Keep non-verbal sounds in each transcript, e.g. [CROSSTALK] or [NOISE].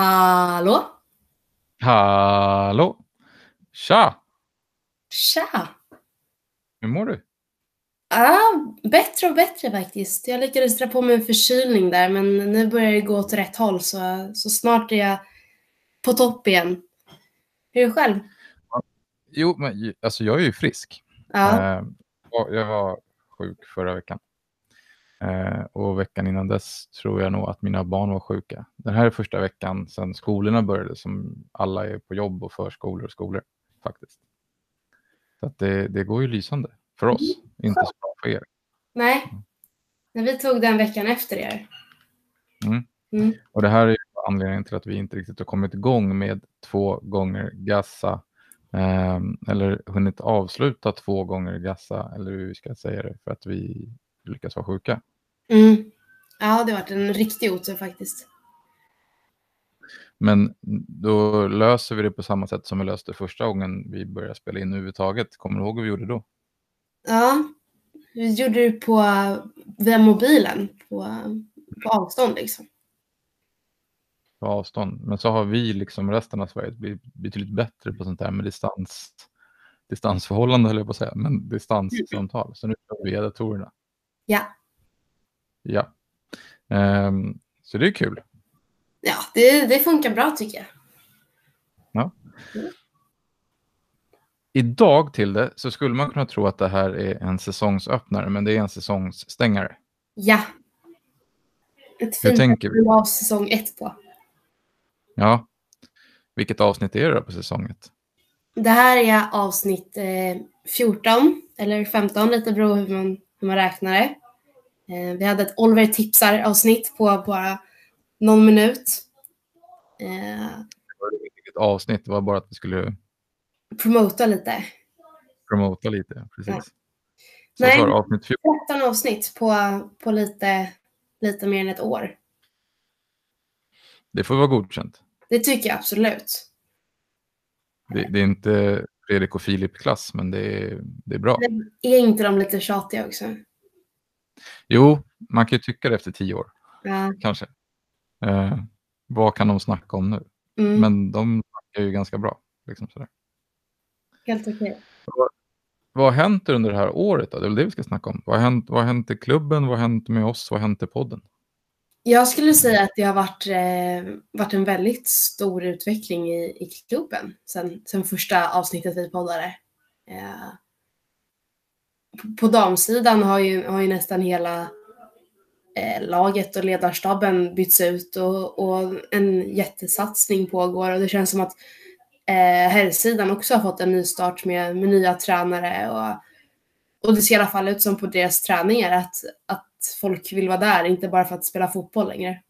Hallå? Hallå! Tja! Tja! Hur mår du? Ja, bättre och bättre faktiskt. Jag lyckades dra på mig en förkylning där, men nu börjar det gå åt rätt håll, så, så snart är jag på topp igen. Hur är det själv? Jo, men alltså jag är ju frisk. Ja. Eh, jag var sjuk förra veckan. Eh, och veckan innan dess tror jag nog att mina barn var sjuka. Den här är första veckan sedan skolorna började som alla är på jobb och förskolor och skolor faktiskt. Så att det, det går ju lysande för oss, inte så bra för er. Nej, när vi tog den veckan efter er. Mm. Mm. Och det här är anledningen till att vi inte riktigt har kommit igång med två gånger Gassa eh, eller hunnit avsluta två gånger Gassa eller hur vi ska säga det för att vi lyckas vara sjuka. Mm. Ja, det har varit en riktig otur faktiskt. Men då löser vi det på samma sätt som vi löste första gången vi började spela in överhuvudtaget. Kommer du ihåg hur vi gjorde då? Ja, vi gjorde det på, via mobilen, på, på avstånd liksom. På avstånd. Men så har vi, liksom resten av Sverige, blivit betydligt bättre på sånt där med distans, distansförhållande, höll jag på att säga, men distanssamtal. Så nu kör vi via datorerna. Ja, Ja. Ehm, så det är kul. ja det, det funkar bra tycker jag. Idag till det så skulle man kunna tro att det här är en säsongsöppnare, men det är en säsongsstängare. Ja. Ett Hur fint tänker vi? av säsong ett på. Ja. Vilket avsnitt är det då på säsong ett? Det här är avsnitt eh, 14 eller 15, lite beroende på hur man, hur man räknar det. Eh, vi hade ett Oliver tipsar avsnitt på bara någon minut. Eh, Vilket avsnitt? Det var bara att vi skulle promota lite. promota lite. Precis. Ja. Så Nej. du avsnitt 14? 13 avsnitt på, på lite, lite mer än ett år. Det får vara godkänt. Det tycker jag absolut. Det, det är inte Fredrik och Filip-klass, men det är, det är bra. Men är inte de lite tjatiga också? Jo, man kan ju tycka det efter tio år, Ja. kanske. Eh, vad kan de snacka om nu? Mm, Men de snackar ju ganska bra. Liksom sådär. Helt okej. Vad har hänt under det här året? Då? Det är väl det vi ska snacka om. Vad har hänt, vad har hänt i klubben? Vad har hänt med oss? Vad har hänt i podden? Jag skulle säga att det har varit, eh, varit en väldigt stor utveckling i, i klubben sen, sen första avsnittet vi poddade. Eh, på, på damsidan har ju, har ju nästan hela eh, laget och ledarstaben bytts ut och, och en jättesatsning pågår och det känns som att eh, herrsidan också har fått en ny start med, med nya tränare och, och det ser i alla fall ut som på deras träningar att, att folk vill vara där, inte bara för att spela fotboll längre.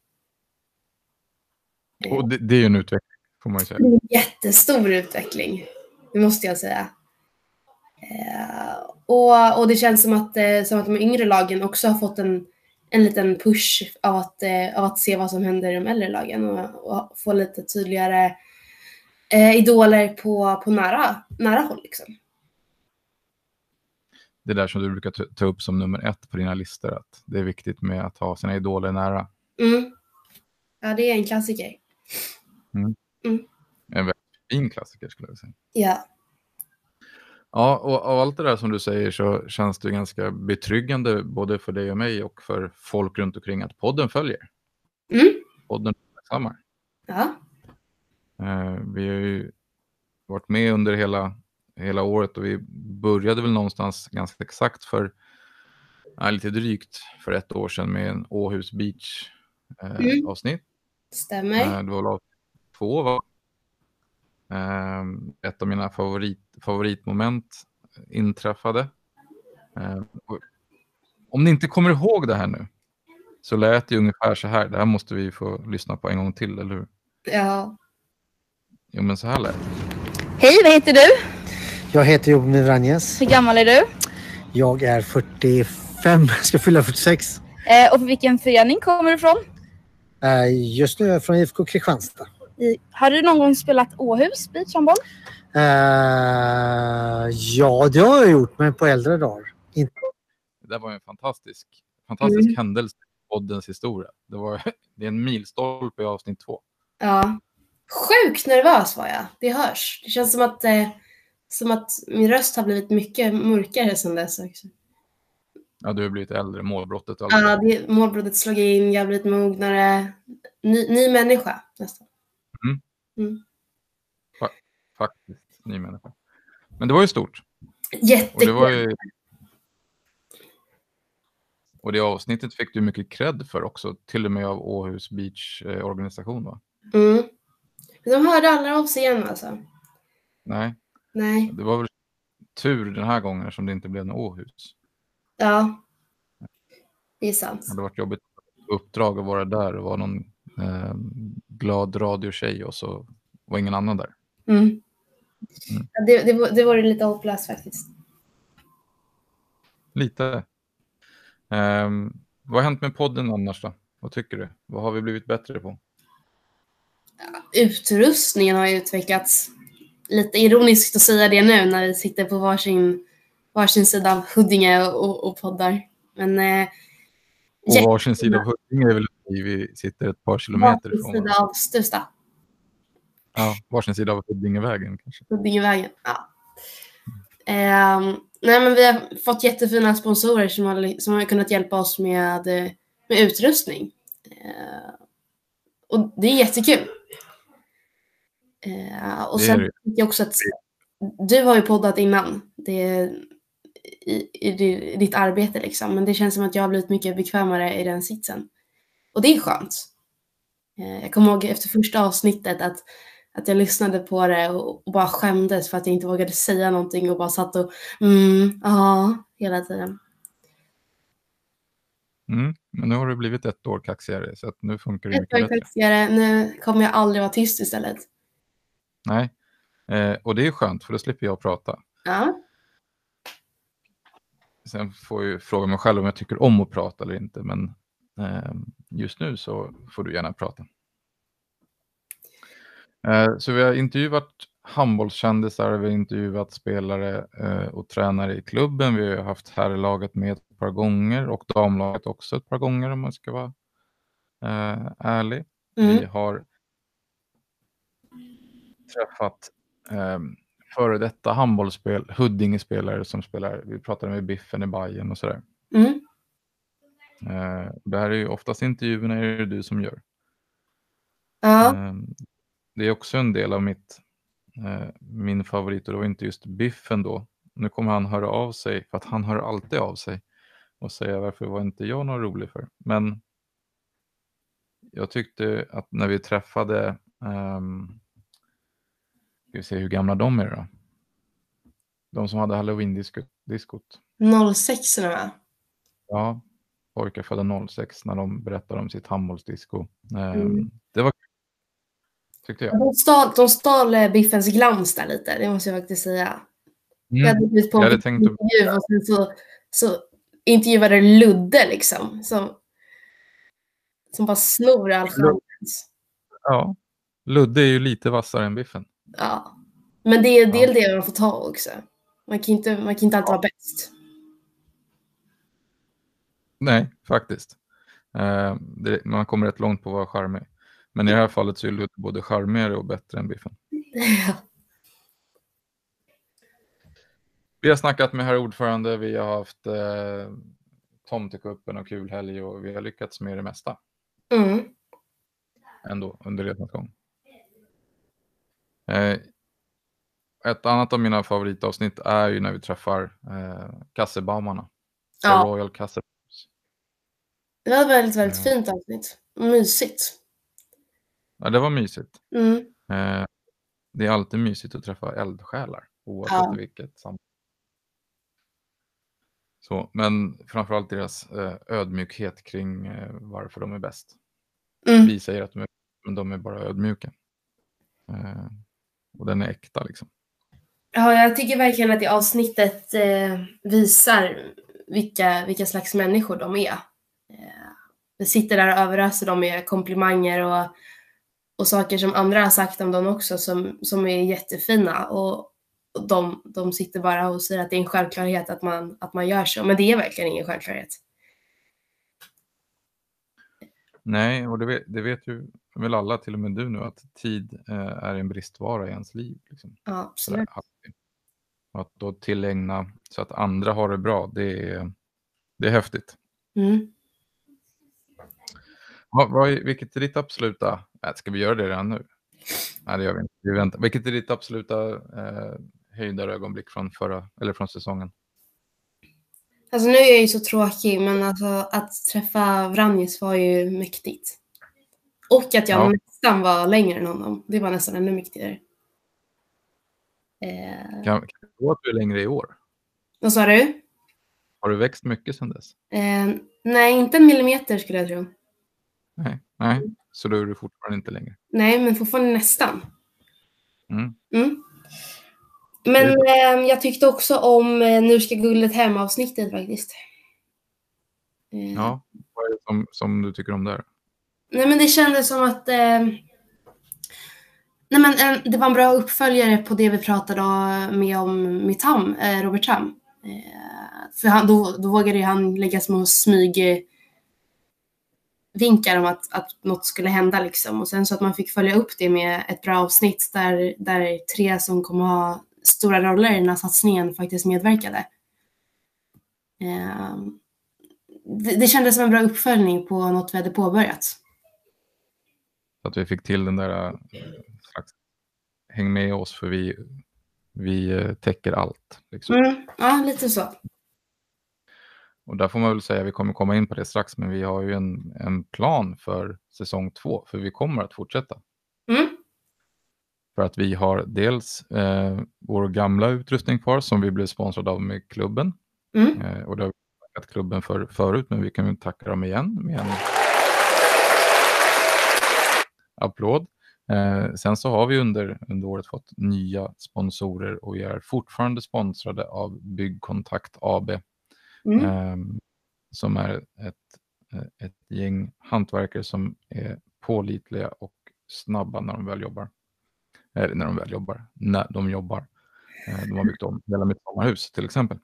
Och det, det är ju en utveckling, får man ju säga. det är en jättestor utveckling, det måste jag säga. Eh, och, och det känns som att, eh, som att de yngre lagen också har fått en, en liten push av att, eh, av att se vad som händer i de äldre lagen och, och få lite tydligare idoler på, på nära, nära håll. Liksom. Det där som du brukar ta- upp som nummer ett på dina listor. Att det är viktigt med att ha sina idoler nära. Mm. Ja, det är en klassiker. En väldigt fin klassiker skulle jag säga. Ja. Ja, och av allt det där som du säger så känns det ganska betryggande både för dig och mig och för folk runt omkring att podden följer. Mm. Podden uppmärksammar. Ja. Eh, vi har ju varit med under hela, hela året och vi började väl någonstans ganska exakt för ja, lite drygt för ett år sedan med en Åhus Beach eh, Mm. avsnitt. Stämmer. Eh, det var väl avsnitt två va? Eh, ett av mina favorit, favoritmoment inträffade. Eh, om ni inte kommer ihåg det här nu så lät det ungefär så här. Det här måste vi få lyssna på en gång till, eller hur? Ja. Jo, men så här lät det. Hej, vad heter du? Jag heter Jobomir Vranjes. Hur gammal är du? Jag är 45, ska fylla 46. Eh, och vilken förening kommer du ifrån? Eh, Just nu är jag från IFK Kristianstad. I, har du någon gång spelat Åhus beachhandboll? Eh, Ja, det har jag gjort, men på äldre dagar. Inte Det där var en fantastisk, fantastisk Mm. händelse i poddens historia. Det, var, [LAUGHS] det är en milstolpe i avsnitt två. Ja. Sjukt nervös var jag. Det hörs. Det känns som att, eh, som att min röst har blivit mycket mörkare sedan dess också. Ja, du har blivit äldre, målbrottet allt. Ja, det, målbrottet slog in, jag har blivit mognare. Ny, ny människa nästan. Faktiskt, ny människa. Men det var ju stort. Och det Jättekul. var ju... Och det avsnittet fick du mycket cred för också, till och med av Åhus Beach eh, va? Mm. De hörde aldrig av sig igen alltså. Nej, Nej. det var väl tur den här gången som det inte blev något Åhus. Ja. Det är sant. Det hade varit jobbigt uppdrag att vara där och vara någon eh, glad radiotjej och så var ingen annan där. Mm. Ja, Det, det, var- det var lite hopplöst faktiskt. Lite. Ehm, vad har hänt med podden annars då? Vad tycker du? Vad har vi blivit bättre på? Utrustningen har utvecklats. Lite ironiskt att säga det nu när vi sitter på varsin, varsin sida av Huddinge och, och poddar. Men eh, Jätte- varsin sida av Huddinge är väl vi sitter ett par kilometer varsin ifrån sida varandra. av Stuvsta. Ja, varsin sida av Huddingevägen kanske. Huddingevägen. Ja. Ehm, nej men vi har fått jättefina sponsorer som har, som har kunnat hjälpa oss med, eh, med utrustning. Ehm, och det är jättekul. Ehm, och sen tycker jag också att du har ju poddat innan. Det, i, i, di- ditt arbete liksom. Men det känns som att jag har blivit mycket bekvämare i den sitsen. Och det är skönt. Eh, Jag kommer ihåg efter första avsnittet att, att jag lyssnade på det och, och bara skämdes för att jag inte vågade säga någonting och bara satt och mm, ja, hela tiden. Mm. Men nu har det blivit ett år kaxigare så att nu funkar det Ett mycket år bättre. kaxigare, nu kommer jag aldrig vara tyst istället. Nej, eh, och det är skönt för då slipper jag prata. Ja, Sen får jag fråga mig själv om jag tycker om att prata eller inte, men eh, just nu så får du gärna prata. Eh, så vi har intervjuat handbollskändisar, vi har intervjuat spelare eh, och tränare i klubben. Vi har haft herrlaget med ett par gånger och damlaget också ett par gånger om man ska vara eh, ärlig. Vi mm. har träffat eh, före detta handbollsspel, Huddinge-spelare som spelar, vi pratade med Biffen i Bayern och sådär. Mm. Eh, det här är ju oftast intervjuerna är det du som gör. ja. Eh, det är också en del av mitt, eh, min favorit och det var inte just Biffen då. Nu kommer han höra av sig, för att han hör alltid av sig och säga varför var inte jag någon rolig för. Men jag tyckte att när vi träffade, um, ska vi se hur gamla de är då? De som hade halloween-diskot. 06 nu va? Ja, pojkar födda 06 när de berättar om sitt handbollsdisco. Ehm, Mm. Det var tyckte jag. De stal, de stal eh, Biffens glans där lite, det måste jag faktiskt säga. Jag Mm. hade blivit på Jag hade tänkt intervju och sen så, så intervjuade Ludde liksom. Som, som bara snor all chans. Ja, Ludde är ju lite vassare än Biffen. Ja. Men det är det, är Ja. det man får ta också. Man kan inte, man kan inte alltid vara bäst. Nej, faktiskt. Eh, det, man kommer rätt långt på att vara charmig. Men i det här fallet så är Ludde både charmigare och bättre än Biffen. [LAUGHS] Vi har snackat med herr ordförande, vi har haft eh, tomtekuppen och kul helg och vi har lyckats med det mesta mm. ändå under resans gång. Eh, ett annat av mina favoritavsnitt är ju när vi träffar eh, kassebaumarna. Ja. Royal Kasse. Det var ett väldigt, väldigt Ja. fint avsnitt. Mysigt. Ja, det var mysigt. Mm. Eh, det är alltid mysigt att träffa eldsjälar oavsett Ja. vilket sammanhang. Så, men framförallt deras eh, ödmjukhet kring eh, varför de är bäst. Mm. Vi säger att de är men de är bara ödmjuka. Och den är äkta liksom. Ja, jag tycker verkligen att det avsnittet eh, visar vilka, vilka slags människor de är. Eh, vi sitter där och överöser dem med komplimanger och, och saker som andra har sagt om dem också som, som är jättefina. Och, och de, de sitter bara och säger att det är en självklarhet att man, att man gör så. Men det är verkligen ingen självklarhet. Nej, och det vet, det vet ju väl alla, till och med du nu, att tid eh, är en bristvara i ens liv. Liksom. Ja, absolut. Och att då tillägna så att andra har det bra, det är, det är häftigt. Mm. Vad, vad, vilket är ditt absoluta... Äh, ska vi göra det redan nu? Nej, det gör vi inte. Vi väntar. Vilket är ditt absoluta eh, höjdarögonblick från, förra, eller från säsongen? Alltså nu är jag ju så tråkig, men alltså att träffa Vranjes var ju mäktigt. Och att jag Ja. nästan var längre än honom. Det var nästan ännu mäktigare. Eh, Kan, kan det vara att du är längre i år? vad sa du? Har du växt mycket sedan dess? Eh, nej, inte en millimeter skulle jag tro. Nej, nej. så då är du fortfarande inte längre. Nej, men fortfarande nästan. Mm. Mm. Men eh, jag tyckte också om eh, Nu ska guldet hem avsnittet faktiskt. Eh, Ja, vad är det som, som du tycker om där? Nej men det kändes som att eh, Nej men en, det var en bra uppföljare på det vi pratade med om med Tam, eh, Robert Tam. Eh, för han, då, då vågade ju han lägga små smyg vinkar om att, att något skulle hända liksom. Och sen så att man fick följa upp det med ett bra avsnitt där, där tre som kommer ha stora roller i den här satsningen faktiskt medverkade. Eh, det, det kändes som en bra uppföljning på något vi hade påbörjat. Så att vi fick till den där eh, slags häng med oss för vi, vi eh, täcker allt. Liksom. Mm, ja, lite så. Och där får man väl säga, vi kommer komma in på det strax, men vi har ju en, en plan för säsong två, för vi kommer att fortsätta. Mm, För att vi har dels eh, vår gamla utrustning kvar som vi blev sponsrade av med klubben. mm, Eh, och det har vi tackat klubben för förut, men vi kan ju tacka dem igen med en applåd. Eh, sen så har vi under, under året fått nya sponsorer och vi är fortfarande sponsrade av Byggkontakt AB mm, ehm, som är ett, eh, ett gäng hantverkare som är pålitliga och snabba när de väl jobbar. Eller när de väl jobbar, när de jobbar. Eh, De har byggt om hela mitt sommarhus till exempel.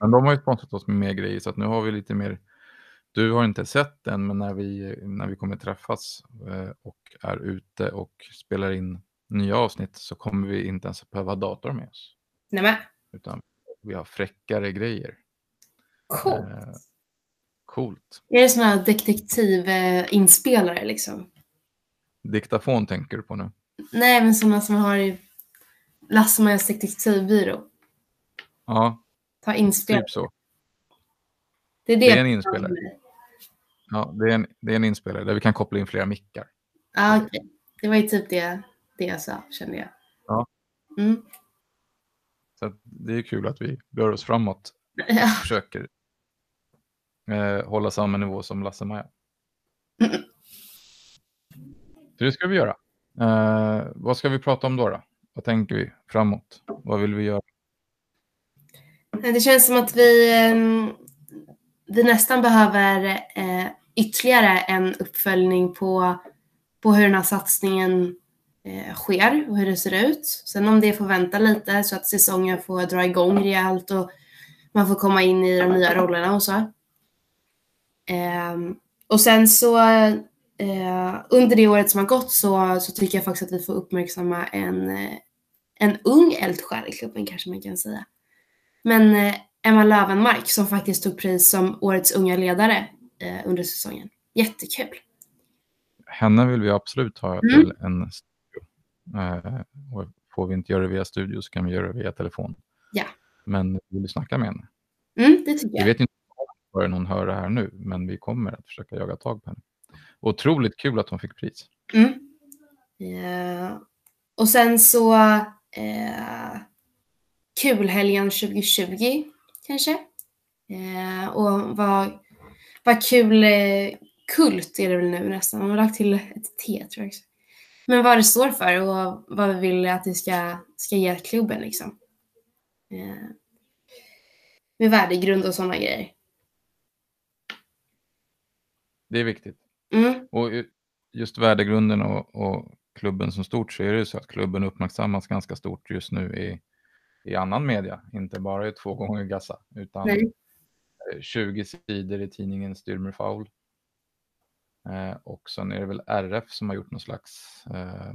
Men de har ju sponsrat oss med mer grejer så att nu har vi lite mer. Du har inte sett den, men när vi, när vi kommer träffas eh, och är ute och spelar in nya avsnitt så kommer vi inte ens behöva dator med oss. Nämen, Utan vi har fräckare grejer. coolt. Eh, Coolt. Är det såna här detektivinspelare liksom? Diktafon tänker du på nu? Nej, men såna som har i Lasse-Majas detektivbyrå. Ja, Ta inspelare. typ så. Det är det. Det är en inspelare. Ja, det är en, det är en inspelare där vi kan koppla in flera mickar. Ja, okej. Det var ju typ det, det jag sa, kände jag. Ja. Mm. Så det är kul att vi rör oss framåt Ja. och försöker eh, hålla samma nivå som Lasse-Maja. Mm. Så det ska vi göra. Eh, vad ska vi prata om då, då? Vad tänker vi framåt? Vad vill vi göra? Det känns som att vi, ehm, vi nästan behöver eh, ytterligare en uppföljning på, på hur den här satsningen eh, sker och hur det ser ut. Sen om det får vänta lite så att säsongen får dra igång rejält och man får komma in i de nya rollerna och så. Eh, och sen så eh, under det året som har gått så, så tycker jag faktiskt att vi får uppmärksamma en, eh, en ung eldsjäl i klubben kanske man kan säga. Men eh, Emma Lövenmark som faktiskt tog pris som årets unga ledare eh, under säsongen. Jättekul. Henne vill vi absolut ha Mm. till en studio. Eh, och får vi inte göra det via studio så kan vi göra det via telefon. Ja. Men vi vill snacka med henne. Mm, det tycker Vi jag. vet inte om någon hör det här nu, men vi kommer att försöka jaga tag på henne. Otroligt kul att hon fick pris. Mm. Eh, och sen så eh, kulhelgen 2020 kanske. Eh, och vad, vad kul eh, kult är det väl nu nästan. Man har lagt till ett T tror jag också. Men vad det står för och vad vi vill att det ska, ska ge klubben liksom. Eh, med värdegrund och sådana grejer. Det är viktigt. Mm, Och ju- just värdegrunden och, och klubben som stort så är det ju så att klubben uppmärksammas ganska stort just nu i, i annan media. Inte bara i två gånger Gassa, utan nej. Eh, 20 sidor i tidningen Stürmer Foul. Eh, och sen är det väl RF som har gjort någon slags eh,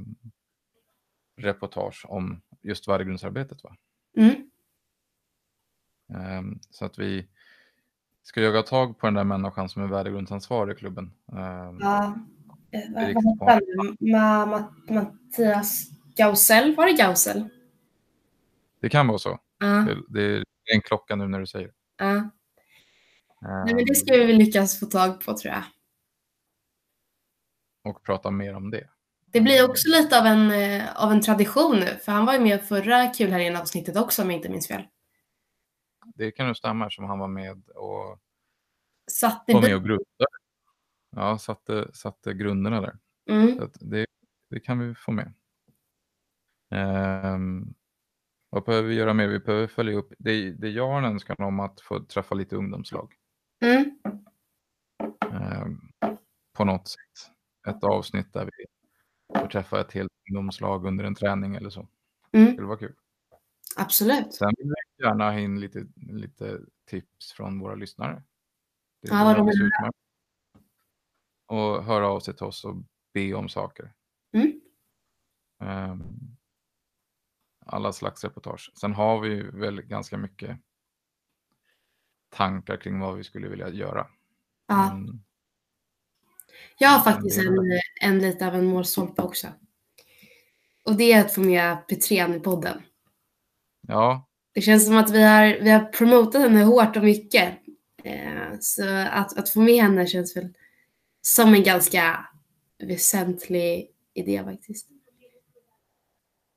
reportage om just värdegrundsarbetet. Va? Mm. Ehm, så att vi ska jaga tag på den där människan som är värdegrundsansvarig i klubben. Ehm, Ja. Eh, Vad hette Mattias Gausel? Var det Gausel? Det kan vara så. Ja. Det, det är en klocka nu när du säger det. ja. Nej, men det Ehm, ska vi lyckas få tag på tror jag. Och prata mer om det. Det blir också lite av en, eh, av en tradition nu, för han var ju med förra kulhelgen avsnittet också om jag inte minns fel. Det kan nog stämma som han var med och Satt i var med och grundade. Ja, satte, satte grunderna där. Mm. Det, det kan vi få med. Ehm, vad behöver vi göra mer? Vi behöver följa upp. Det, det jag har en önskan om att få träffa lite ungdomslag. Mm. Ehm, på något sätt. Ett avsnitt där vi får träffa ett helt ungdomslag under en träning eller så. Det Mm. skulle vara kul. Absolut. Sen vill jag gärna ha in lite, lite tips från våra lyssnare. Det Ja, vad de alldeles utmärkt. Och höra av sig till oss och be om saker. Mm. Ehm, alla slags reportage. Sen har vi väl ganska mycket tankar kring vad vi skulle vilja göra. Ja. Men Jag har faktiskt en, en lite av en målstolpe också. Och det är att få med Petrén i podden. ja, Det känns som att vi har, vi har promotat henne hårt och mycket. Eh, så att, att få med henne känns väl som en ganska väsentlig idé faktiskt.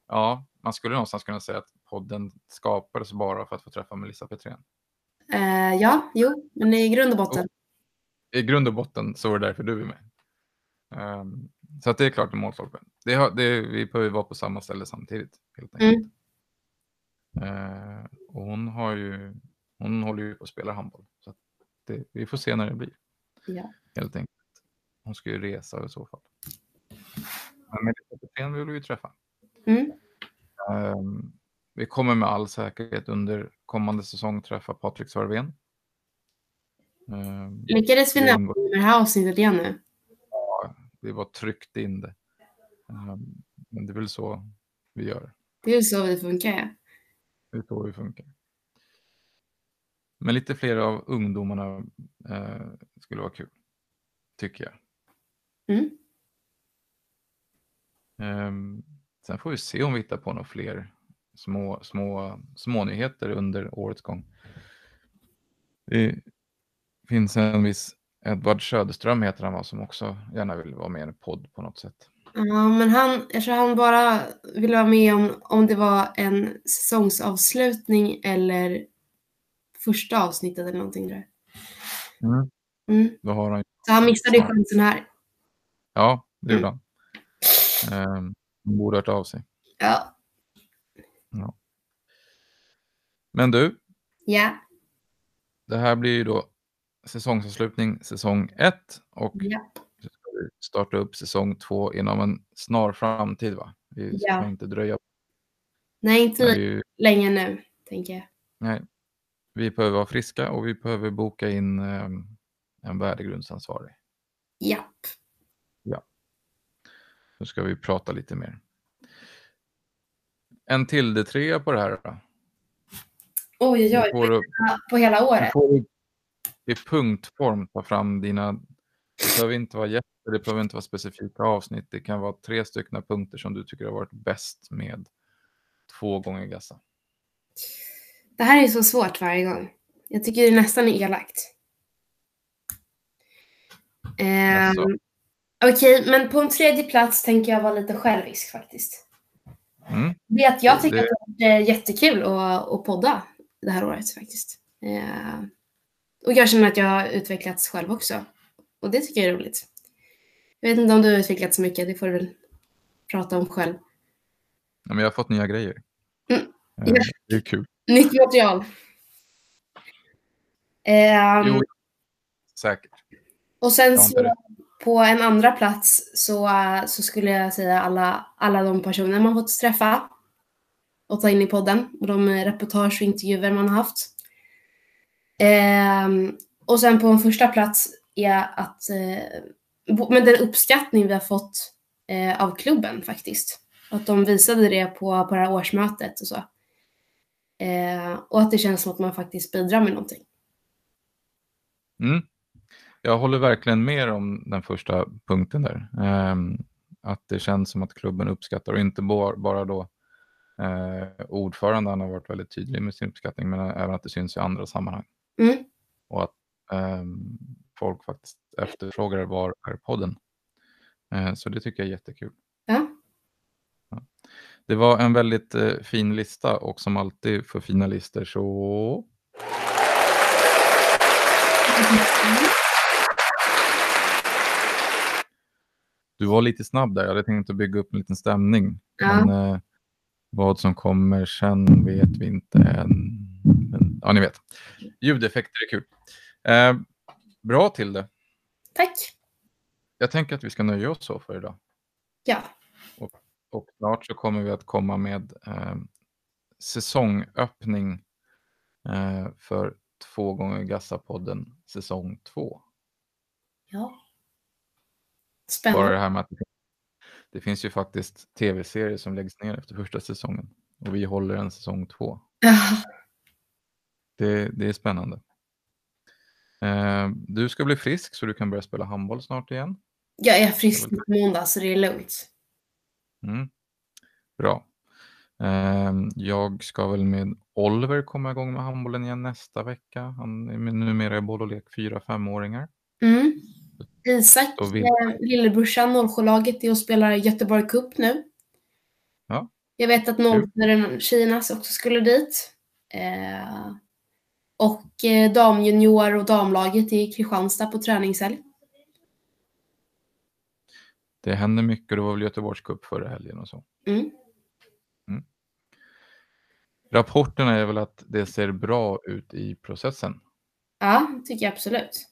ja, man skulle någonstans kunna säga att podden skapades bara för att få träffa Melissa Petrén. Eh, ja, jo, men i grund och botten. I grund och botten så är det därför du är med. Ehm, så att det är klart en målstolpe. Det har, det, vi behöver vara på samma ställe samtidigt. Helt enkelt. Eh, och hon, har ju, hon håller ju på att spela handboll. Så att det, vi får se när det blir. Ja. Helt enkelt. Hon ska ju resa i så fall. Men vill vi ju träffa. Mm. Ehm, vi kommer med all säkerhet under kommande säsong träffa Patrik Sörven. Lyckades vi nämna det här avsnittet igen nu? vi var tryckt in det. Ehm, men det är väl så vi gör. Det är så vi funkar. Ja. Det är så vi funkar. Men lite fler av ungdomarna eh, skulle vara kul. Tycker jag. Mm. Ehm, sen får vi se om vi hittar på några fler små, små, små nyheter under årets gång. Det finns en viss Edvard Söderström heter han va, som också gärna vill vara med i en podd på något sätt. Ja, men han, jag tror han bara ville vara med om, om det var en säsongsavslutning eller första avsnittet eller någonting där. Mm. Mm. Då har han, Så han missade ju chansen här. ja, det gjorde Mm. han. Ehm, han borde hört av sig. Ja. Men du, Ja. det här blir ju då säsongsavslutning säsong 1 och Ja. så ska vi starta upp säsong 2 inom en snar framtid va? Vi ska Ja. inte dröja. Nej, inte ju, länge nu, tänker jag. nej, vi behöver vara friska och vi behöver boka in ehm, en värdegrundsansvarig. Japp. Nu ska vi prata lite mer. En till det trea på det här då. Oj, oj, Du oj. får, På hela du året. får i- punktform ta fram dina, det behöver inte vara jätte, det behöver inte vara specifika avsnitt. Det kan vara tre stycken punkter som du tycker har varit bäst med två gånger Gassa. Det här är så svårt varje gång. Jag tycker det nästan är elakt. Jaså? Okej, men på en tredje plats tänker jag vara lite självisk faktiskt. Mm. Det att jag tycker Det- att det är jättekul att, att podda det här året faktiskt. Eh, och jag känner att jag har utvecklats själv också. Och det tycker jag är roligt. Jag vet inte om du har utvecklats så mycket, det får du väl prata om själv. Ja, men jag har fått nya grejer. Mm. Eh, Ja. Det är kul. Nytt material. Ehm, Jo, säkert. och sen så på en andra plats så, så skulle jag säga alla, alla de personer man fått träffa och ta in i podden och de reportage och intervjuer man har haft. Eh, och sen på en första plats är att eh, med den uppskattning vi har fått eh, av klubben faktiskt. Att de visade det på, på det här årsmötet och så. Eh, och att det känns som att man faktiskt bidrar med någonting. Mm. Jag håller verkligen med om den första punkten där. Ehm, att det känns som att klubben uppskattar och inte bara, då eh, ordföranden har varit väldigt tydlig med sin uppskattning men även att det syns i andra sammanhang. Mm. Och att ehm, folk faktiskt efterfrågar var är podden. Eh, så det tycker jag är jättekul. Ja. Det var en väldigt eh, fin lista och som alltid för fina listor så Du var lite snabb där. Jag hade tänkt att bygga upp en liten stämning. Ja. Men eh, vad som kommer sen vet vi inte än. Men, ja, ni vet. Ljudeffekter är kul. Eh, bra till det. Tack. Jag tänker att vi ska nöja oss så för idag. Ja. Och snart så kommer vi att komma med eh, säsongöppning eh, för två gånger Gassa-podden säsong två. ja. Bara Spännande. det här med att det- finns ju faktiskt tv-serier som läggs ner efter första säsongen. Och vi håller en säsong två. Det, det är spännande. Eh, du ska bli frisk så du kan börja spela handboll snart igen. Jag är frisk på måndag så det är lugnt. Mm. Bra. Eh, jag ska väl med Oliver komma igång med handbollen igen nästa vecka. Han är numera i boll och lek 4-5-åringar. Mm. Isak, eh, lillebrorsan, 07-laget, är och spelar Göteborg Cup nu. Ja. Jag vet att 04-tjejerna också skulle dit. Eh, och eh, damjunior och damlaget i Kristianstad på träningshelg. Det händer mycket. Det var väl Göteborgs cup förra helgen och så. Mm. Rapporterna är väl att det ser bra ut i processen Ja, tycker jag absolut.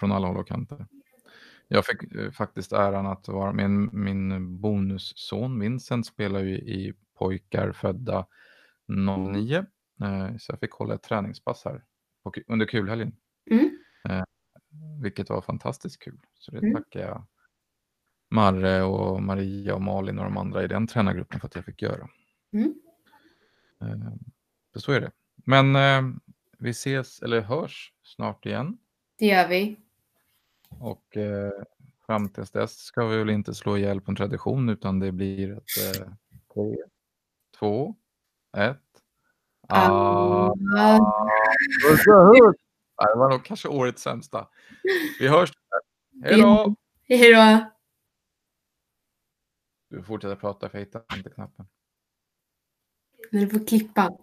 Från alla håll och kanter. Jag fick eh, faktiskt äran att vara min, min bonusson Vincent spelar ju i pojkar födda 09. Eh, så jag fick hålla ett träningspass här på, under kulhelgen. Mm. Eh, vilket var fantastiskt kul. Så det Mm. tackar jag Marre och Maria och Malin och de andra i den tränargruppen för att jag fick göra. Mm. Så är det. Men vi ses eller hörs snart igen. Det gör vi. Och eh, fram tills dess ska vi väl inte slå ihjäl på en tradition utan det blir ett eh, tre, två, ett. Ah. Ja. Det var nog kanske årets sämsta. Vi hörs. Hej då! Hej då. Du fortsätter prata för jag hittar inte knappen. När du får klippa.